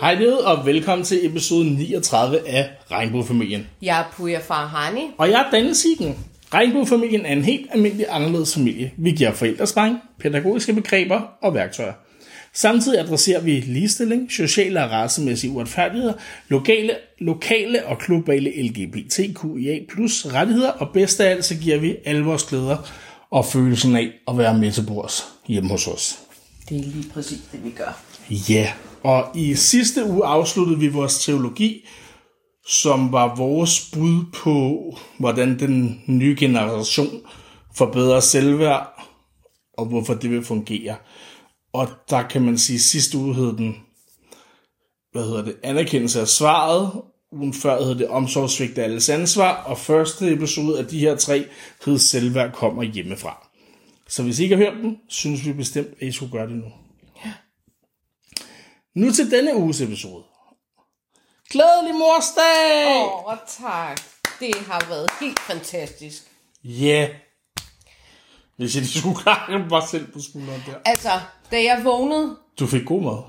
Hej det og velkommen til episode 39 af Regnbuefamilien. Jeg er Puja Farhani. Og jeg er Daniel Siggen. Regnbuefamilien er en helt almindelig anderledes familie. Vi giver forældresprang, pædagogiske begreber og værktøjer. Samtidig adresserer vi ligestilling, sociale og racemæssige uretfærdigheder, lokale, lokale og globale LGBTQIA plus rettigheder, og bedst af alt så giver vi alle vores glæder og følelsen af at være med til bords hjemme hos os. Det er lige præcis det, vi gør. Ja, og i sidste uge afsluttede vi vores teologi, som var vores bud på, hvordan den nye generation forbedrer selvværd, og hvorfor det vil fungere. Og der kan man sige, at sidste uge hed den, hvad hedder det, anerkendelse af svaret, ugen før hed det omsorgsvigt af alles ansvar, og første episode af de her tre hed selvværd kommer hjemmefra. Så hvis I ikke har hørt den, synes vi bestemt, at I skulle gøre det nu. Nu til denne uges episode. Glædelig morsdag! Åh, oh, tak. Det har været helt fantastisk. Ja. Yeah. Hvis jeg lige skulle klare mig selv på skulderen der. Altså, da jeg vågnede, Du fik god mad.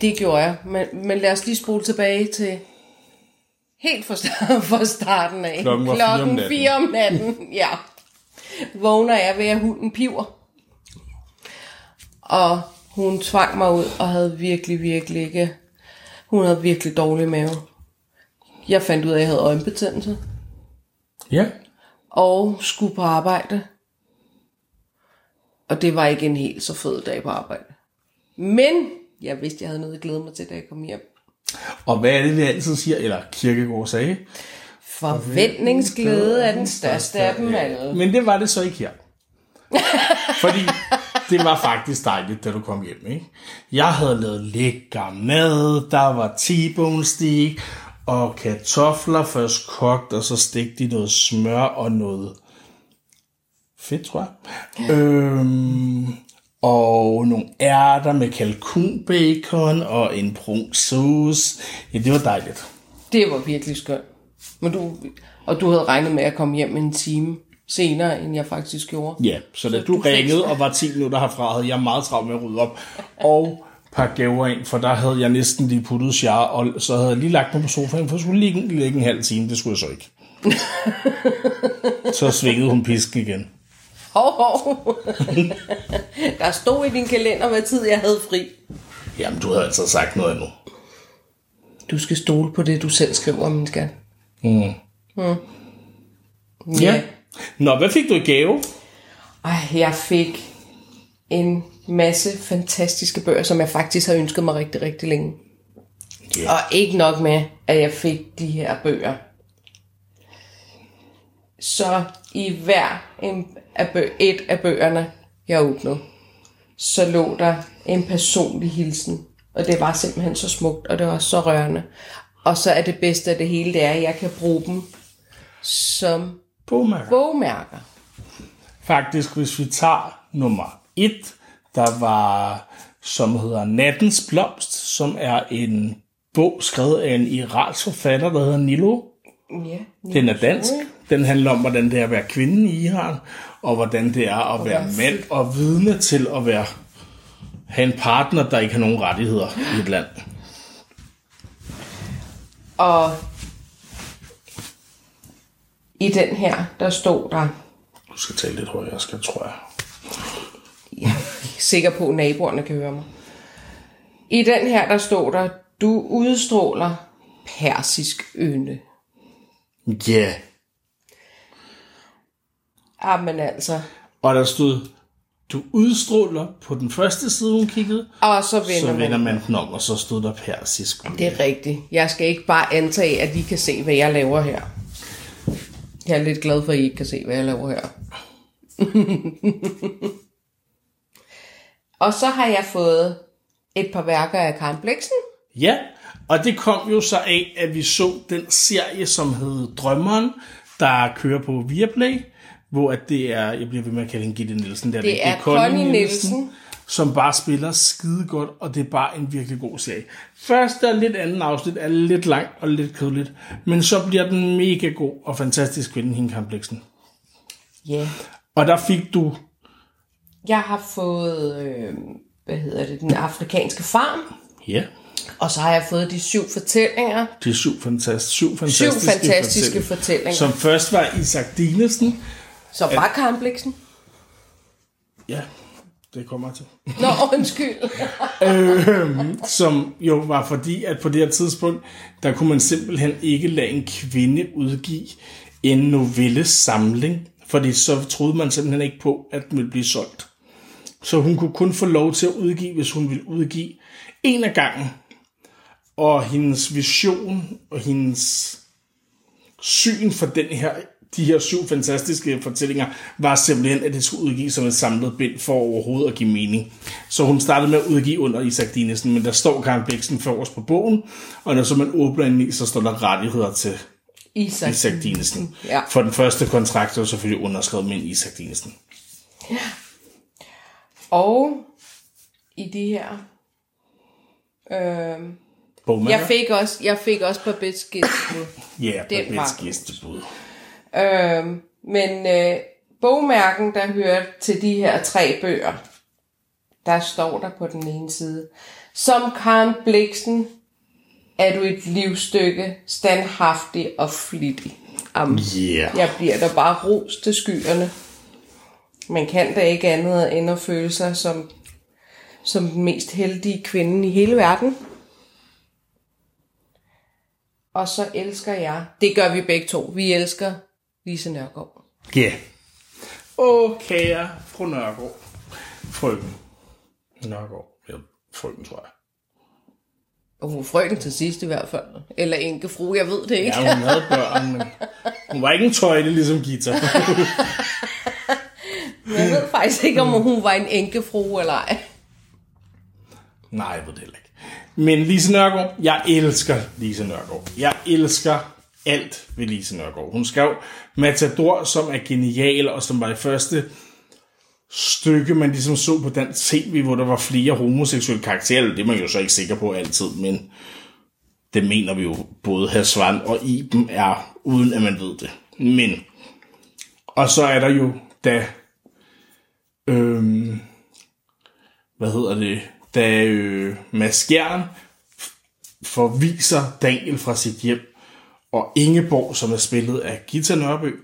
det gjorde jeg. Men, men lad os lige spole tilbage til helt fra, start, fra starten af. Klokken var fire om Klokken natten. fire om natten. ja. Vågner jeg ved, at hunden piver. Og hun tvang mig ud og havde virkelig, virkelig ikke... Hun havde virkelig dårlig mave. Jeg fandt ud af, at jeg havde øjenbetændelse. Ja. og skulle på arbejde. Og det var ikke en helt så fed dag på arbejde. Men jeg vidste, jeg havde noget at glæde mig til, da jeg kom hjem. Og hvad er det, vi altid siger, eller Kirkegaard sagde? Forventningsglæde er den største af dem alle. Men det var det så ikke her. Fordi det var faktisk dejligt, da du kom hjem. Ikke? Jeg havde lavet lækker mad, der var t-bone steak og kartofler først kogt, og så stegt i noget smør og noget fedt, tror jeg. Øhm, og nogle ærter med kalkunbacon og en brun sauce. Ja, det var dejligt. Det var virkelig skønt. Men du, og du havde regnet med at komme hjem en time senere, end jeg faktisk gjorde. Ja, så da du du fik- ringede og var 10 minutter herfra, havde jeg meget travlt med at rydde op og pakke gaver ind, for der havde jeg næsten lige puttet jar, og så havde jeg lige lagt mig på sofaen, for jeg skulle ligge, ligge en halv time, det skulle jeg så ikke. så svingede hun pisken igen. Hov, hov. Der stod i din kalender, hvad tid jeg havde fri. Jamen, du havde altså sagt noget nu. Du skal stole på det, du selv skriver, min skat. Ja. Nå, hvad fik du i gave? Ej, jeg fik en masse fantastiske bøger, som jeg faktisk har ønsket mig rigtig, rigtig længe. Ja. Og ikke nok med, at jeg fik de her bøger. Så i hver en af bø- et af bøgerne, jeg åbnede, så lå der en personlig hilsen. Og det var simpelthen så smukt, og det var så rørende. Og så er det bedste af det hele, det er, at jeg kan bruge dem som Bogmærker. bogmærker. Faktisk, hvis vi tager nummer et, der var, som hedder Nattens Blomst, som er en bog skrevet af en iransk forfatter, der hedder Nilo. Ja, Den er dansk. Den handler om, hvordan det er at være kvinde i Iran, og hvordan det er at være være mand og vidne til at være have en partner, der ikke har nogen rettigheder i et land. Og i den her, der stod der, Du skal tale lidt højere, skal, tror jeg. jeg er sikker på, at naboerne kan høre mig. I den her, der stod der, du udstråler persisk ynde. Ja. Yeah. Jamen altså. Og der stod, du udstråler på den første side, hun kiggede, Og så vender så man. vender man den om, og så stod der persisk. Det er rigtigt. Jeg skal ikke bare antage, at I kan se, hvad jeg laver her. Jeg er lidt glad for, at I ikke kan se, hvad jeg laver her. og så har jeg fået et par værker af Karen Bliksen. Ja, og det kom jo så af, at vi så den serie, som hed Drømmeren, der kører på Viaplay, hvor at det er, jeg bliver ved med at kalde hende Gitte Nielsen, der Det er Connie Nielsen. Som bare spiller skide godt, og det er bare en virkelig god serie. Første og lidt anden afsnit er lidt langt og lidt kedeligt, men så bliver den mega god og fantastisk kvinde, hende Karen Bliksen. Ja. Og der fik du, Jeg har fået, øh, hvad hedder det, den afrikanske farm. ja, Og så har jeg fået de syv fortællinger. De syv, fantast, syv Syv fantastiske, fantastiske fortællinger. Som først var Isak Dinesen. Så var Karen Bliksen. Ja, det kommer til. Nå, undskyld. Som jo var fordi, at på det her tidspunkt, der kunne man simpelthen ikke lade en kvinde udgive en novellesamling, fordi så troede man simpelthen ikke på, at den ville blive solgt. Så hun kunne kun få lov til at udgive, hvis hun ville udgive en af gangen. Og hendes vision og hendes syn for den her, de her syv fantastiske fortællinger, var simpelthen, at det skulle udgives som et samlet bind for overhovedet at give mening. Så hun startede med at udgive under Isak Dinesen, men der står Karen Bliksen forrest på bogen, og når så man åbner den i, så står der rettigheder til Isak. Isak Dinesen. Ja. For den første kontrakt er selvfølgelig underskrevet med en Isak Dinesen. Og i de her... Øh, Bogmærker? jeg, fik også, jeg fik også på bedskidtet. Ja, den Babets var- gæstebud. Øh, men øh, bogmærken, der hører til de her tre bøger, der står der på den ene side. Som Karen Bliksen er du et livsstykke, standhaftig og flittig. Am, Yeah. Jeg bliver da bare ros til skyerne. Man kan da ikke andet end at føle sig som, som den mest heldige kvinde i hele verden. Og så elsker jeg, det gør vi begge to, vi elsker Lise Nørgaard. Ja. Yeah. Åh, kære fru Nørgaard. Frøken. Nørgaard. Ja, frøken, tror jeg. Og hun frøken til sidst i hvert fald. Eller enkefru, jeg ved det ikke. Ja, hun havde børn, men hun var ikke en tøjle ligesom Gita. Jeg ved faktisk ikke, om hun var en enkefru eller ej. Nej, jeg ved det heller ikke. Men Lise Nørgaard, jeg elsker Lise Nørgaard. Jeg elsker alt ved Lise Nørgaard. Hun skrev Matador, som er genial, og som var det første stykke, man ligesom så på den tv, hvor der var flere homoseksuelle karakterer. Det er man jo så ikke sikker på altid, men det mener vi jo både Hasvan og Iben er, uden at man ved det. Men, og så er der jo, da, øhm, hvad hedder det, da øh, Mads Gjern forviser Daniel fra sit hjem, og Ingeborg, som er spillet af Gita Nørby,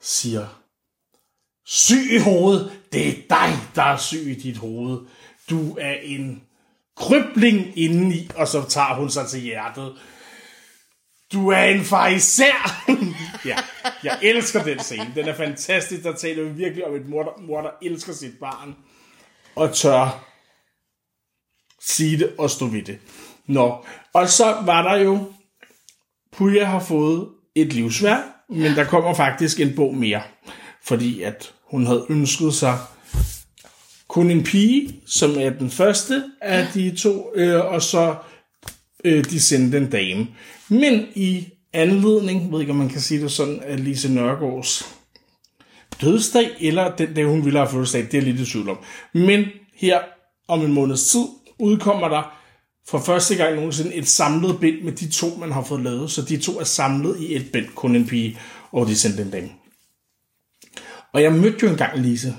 siger, syg i hovedet, det er dig, der er syg i dit hoved. Du er en krybling indeni, og så tager hun sig til hjertet. Du er en fariser. ja, jeg elsker den scene. Den er fantastisk. Der taler vi virkelig om et mor, der, mor, der elsker sit barn. Og tør sige det og stå ved det. Nå, og så var der jo, Puja har fået et livsværk, men der kommer faktisk en bog mere, fordi at hun havde ønsket sig kun en pige, som er den første af de to, øh, og så øh, de sendte en dame. Men i anledning, ved ikke om man kan sige det sådan, af Lise Nørgaards dødsdag, eller den dag, hun ville have fødselsdag, det er jeg lidt i tvivl om. Men her om en måneds tid udkommer der for første gang nogensinde et samlet bind med de to, man har fået lavet. Så de to er samlet i et bind, kun en pige, og de sendte en dame. Og jeg mødte jo engang Lise.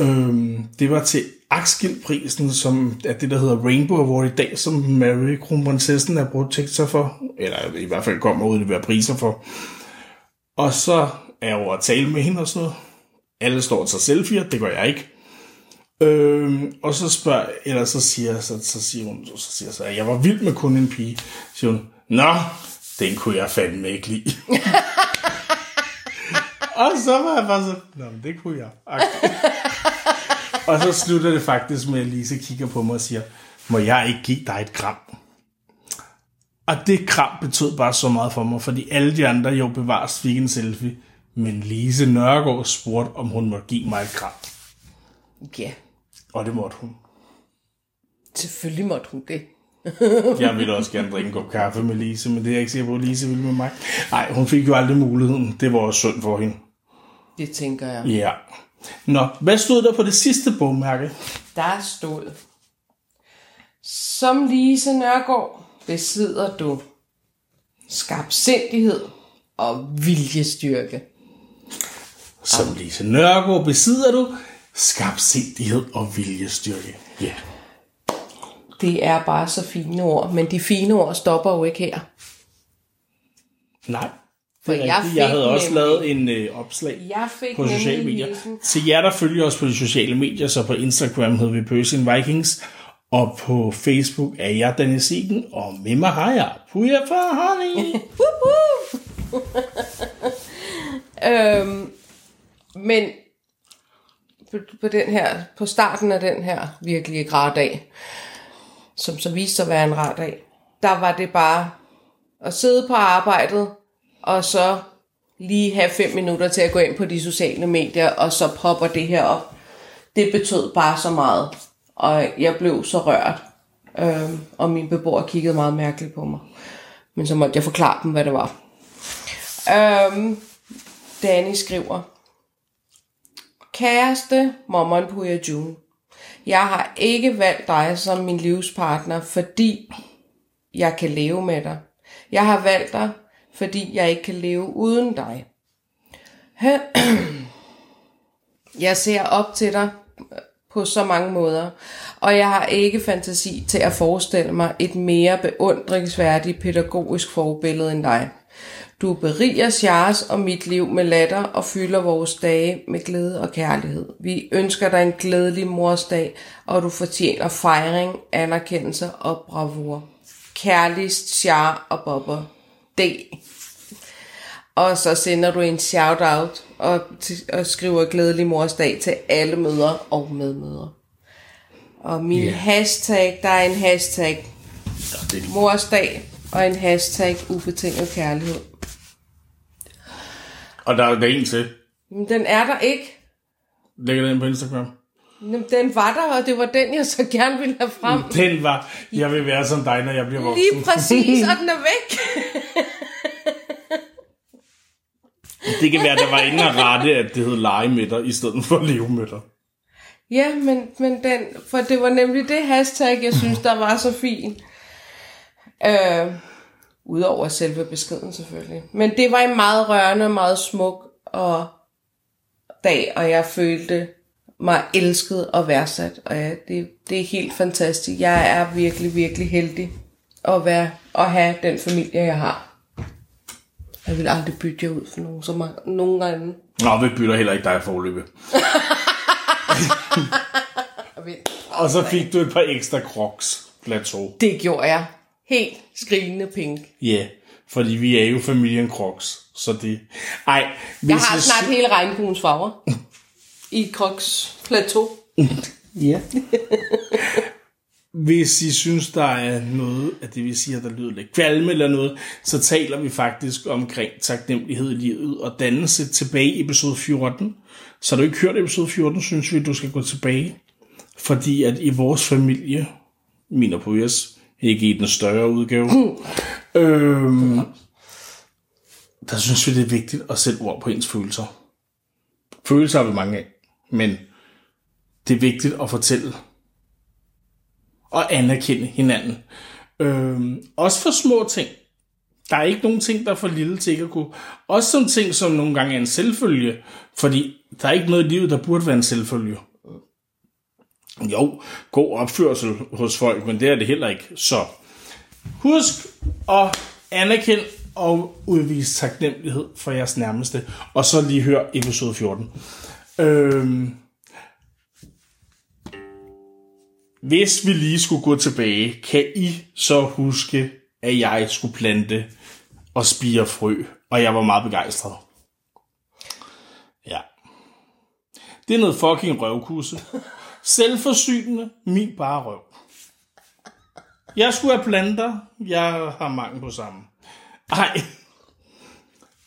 Øhm, det var til Akskildprisen, som er det, der hedder Rainbow Award i dag, som Mary kronprinsessen er brugt til sig for. Eller i hvert fald kommer ud at være priser for. Og så er jeg over at tale med hende og sådan noget. Alle står til selfie, det gør jeg ikke. Øhm, og så spørger, eller så siger, så, så siger hun, så siger så, at jeg var vild med kun en pige. Så siger hun, nå, den kunne jeg fandme ikke lide. og så var jeg bare så, nå, men det kunne jeg. Og så slutter det faktisk med, at Lise kigger på mig og siger, må jeg ikke give dig et kram? Og det kram betød bare så meget for mig, fordi alle de andre jo bevares fik en selfie. Men Lise Nørgaard spurgte, om hun måtte give mig et kram. Ja, Og det måtte hun. selvfølgelig måtte hun det. Jeg ville også gerne drikke en kop kaffe med Lise, men det er jeg ikke sikker på, at Lise ville med mig. Nej, hun fik jo aldrig muligheden. Det var også synd for hende. Det tænker jeg. Ja. Nå, hvad stod der på det sidste bogmærke? Der stod, som Lise Nørgaard besidder du skarpsindighed og viljestyrke. Som Lise Nørgaard besidder du skarpsindighed og viljestyrke. Ja. Det er bare så fine ord, men de fine ord stopper jo ikke her. Nej. For jeg rigtigt. jeg fik havde også nemlig- lavet en øh, opslag Jeg fik på sociale medier. hilsen. Til jer, der følger os på de sociale medier, så på Instagram hedder vi Persian Vikings, og på Facebook er jeg Daniel Siegen, og med mig har jeg Puja Honey. Øhm, men på, på, den her, på starten af den her virkelig rare dag, som så viste sig at være en rar dag, der var det bare at sidde på arbejdet, og så lige have fem minutter til at gå ind på de sociale medier, og så popper det her op. Det betød bare så meget, og jeg blev så rørt, øh, og min beboer kiggede meget mærkeligt på mig. Men så måtte jeg forklare dem, hvad det var. Øh, Danny skriver, Kæreste Momon Puya June, jeg har ikke valgt dig som min livspartner, fordi jeg kan leve med dig. Jeg har valgt dig, fordi jeg ikke kan leve uden dig. Jeg ser op til dig på så mange måder, og jeg har ikke fantasi til at forestille mig et mere beundringsværdigt pædagogisk forbillede end dig. Du beriger Sjars og mit liv med latter og fylder vores dage med glæde og kærlighed. Vi ønsker dig en glædelig morsdag, og du fortjener fejring, anerkendelse og bravur. Kærligst Sjar og Bobber. D. Og så sender du en shout-out og, og skriver glædelig morsdag til alle mødre og medmødre. Og min yeah. hashtag, der er en hashtag morsdag og en hashtag ubetinget kærlighed. Og der er der er en til. Men den er der ikke. Lægger den på Instagram. Men Den var der, og det var den, jeg så gerne ville have frem. Den var, jeg vil være som dig, når jeg bliver voksen. Lige præcis, og den er væk. Det kan være, der var inde at rette, at det hed lege med dig, i stedet for leve med dig. Ja, men, men den, for det var nemlig det hashtag, jeg synes, der var så fint. Øh, Udover selve beskeden selvfølgelig. Men det var en meget rørende, meget smuk og dag, og jeg følte mig elsket og værdsat. Og ja, det, det er helt fantastisk. Jeg er virkelig, virkelig heldig at, være, at have den familie, jeg har. Jeg vil aldrig bytte jer ud for nogen, som er, nogen gange. Nå, vi bytter heller ikke dig forløbet. Jeg ved. Og så fik du et par ekstra crocs plateau. Det gjorde jeg. Helt skrigende pink. Ja, yeah, fordi vi er jo familien Crocs, så det... Ej, hvis Jeg har jeg snart sy- hele regnbuens farver. I Crocs Plateau. Ja. Hvis I synes, der er noget af det, vi siger, der lyder lidt kvalme eller noget, så taler vi faktisk omkring taknemmelighed i livet og dannelse tilbage i episode 14. Så du ikke hørt episode 14, synes vi, du skal gå tilbage. Fordi at i vores familie, min og Puyas, ikke i den større udgave, øhm, der synes vi, det er vigtigt at sætte ord på ens følelser. Følelser har vi mange af, men det er vigtigt at fortælle og anerkende hinanden. Øh, også for små ting. Der er ikke nogen ting, der er for lille til ikke at kunne. Også som ting, som nogle gange er en selvfølge. Fordi der er ikke noget i livet, der burde være en selvfølge. Jo, god opførsel hos folk, men det er det heller ikke. Så husk at anerkende og udvise taknemmelighed for jeres nærmeste. Og så lige hør episode 14. Øhm, hvis vi lige skulle gå tilbage, kan I så huske, at jeg skulle plante og spire frø, og jeg var meget begejstret. Ja. Det er noget fucking røvkusse. Selvforsynende, min bare røv. Jeg skulle have planter, jeg har mange på samme. Ej.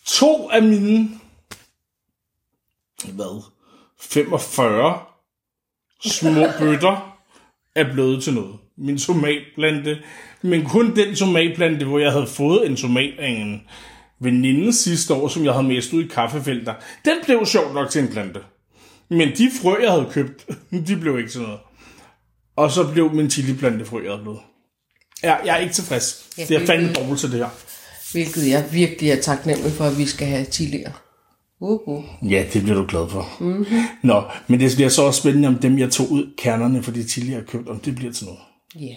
To af mine, hvad, 45 små bøtter er blevet til noget. Min tomatplante, men kun den tomatplante, hvor jeg havde fået en tomat af en veninde sidste år, som jeg havde mest ud i kaffefelter, den blev sjovt nok til en plante. Men de frø, jeg havde købt, de blev ikke til noget. Og så blev min chiliplante frø, jeg havde blevet. Ja, jeg er ikke tilfreds. Ja, det er fandme dårligt til det her. Hvilket jeg virkelig er taknemmelig for, at vi skal have chilier. Uh-huh. Ja, det bliver du glad for. Mm-hmm. Nå, men det bliver så også spændende, om dem, jeg tog ud kernerne for de har købt, om det bliver til noget. Yeah.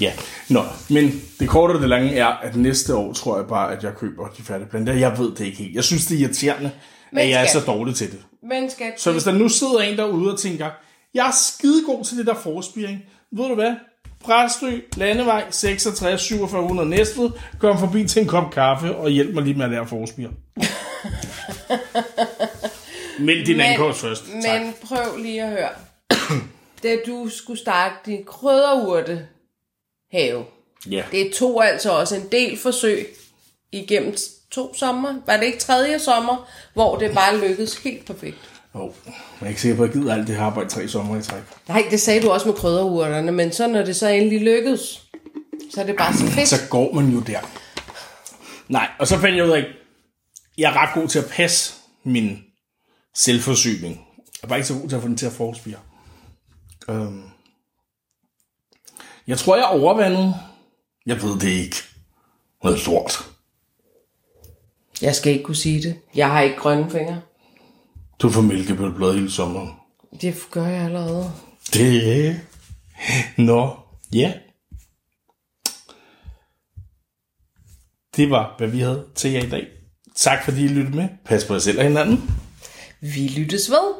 Ja, nå, men det korte og det lange er, at næste år tror jeg bare, at jeg køber de færdige planter. Jeg ved det ikke helt. Jeg synes, det er irriterende, Men at jeg er så dårlig til det. Men skat, Så hvis der nu sidder en derude og tænker, jeg er skidegod til det der forspiring, ved du hvad? Præstø, Landevej, 66, 4700 Næstved, kom forbi til en kop kaffe og hjælp mig lige med at lære forspire. Meld din ankomst først. Tak. Men prøv lige at høre. da du skulle starte din krydderurte have, Ja. det tog altså også en del forsøg igennem to sommer. Var det ikke tredje sommer, hvor det bare lykkedes helt perfekt? Oh, jeg er ikke sikker på, at jeg gider alt det her arbejde tre sommer i træk. Nej, det sagde du også med krydderurterne, men så når det så endelig lykkedes, så er det bare så fedt. Så går man jo der. Nej, og så fandt jeg ud af, jeg er ret god til at passe min selvforsyning. Jeg er bare ikke så god til at få den til at forspire. Øhm. Jeg tror, jeg er overvandet. Jeg ved det ikke. Noget stort. Jeg skal ikke kunne sige det. Jeg har ikke grønne fingre. Du får mælkebølblad hele sommeren. Det gør jeg allerede. Det Nå, ja. Det var, hvad vi havde til jer i dag. Tak fordi I lyttede med. Pas på jer selv og hinanden. Vi lyttes ved.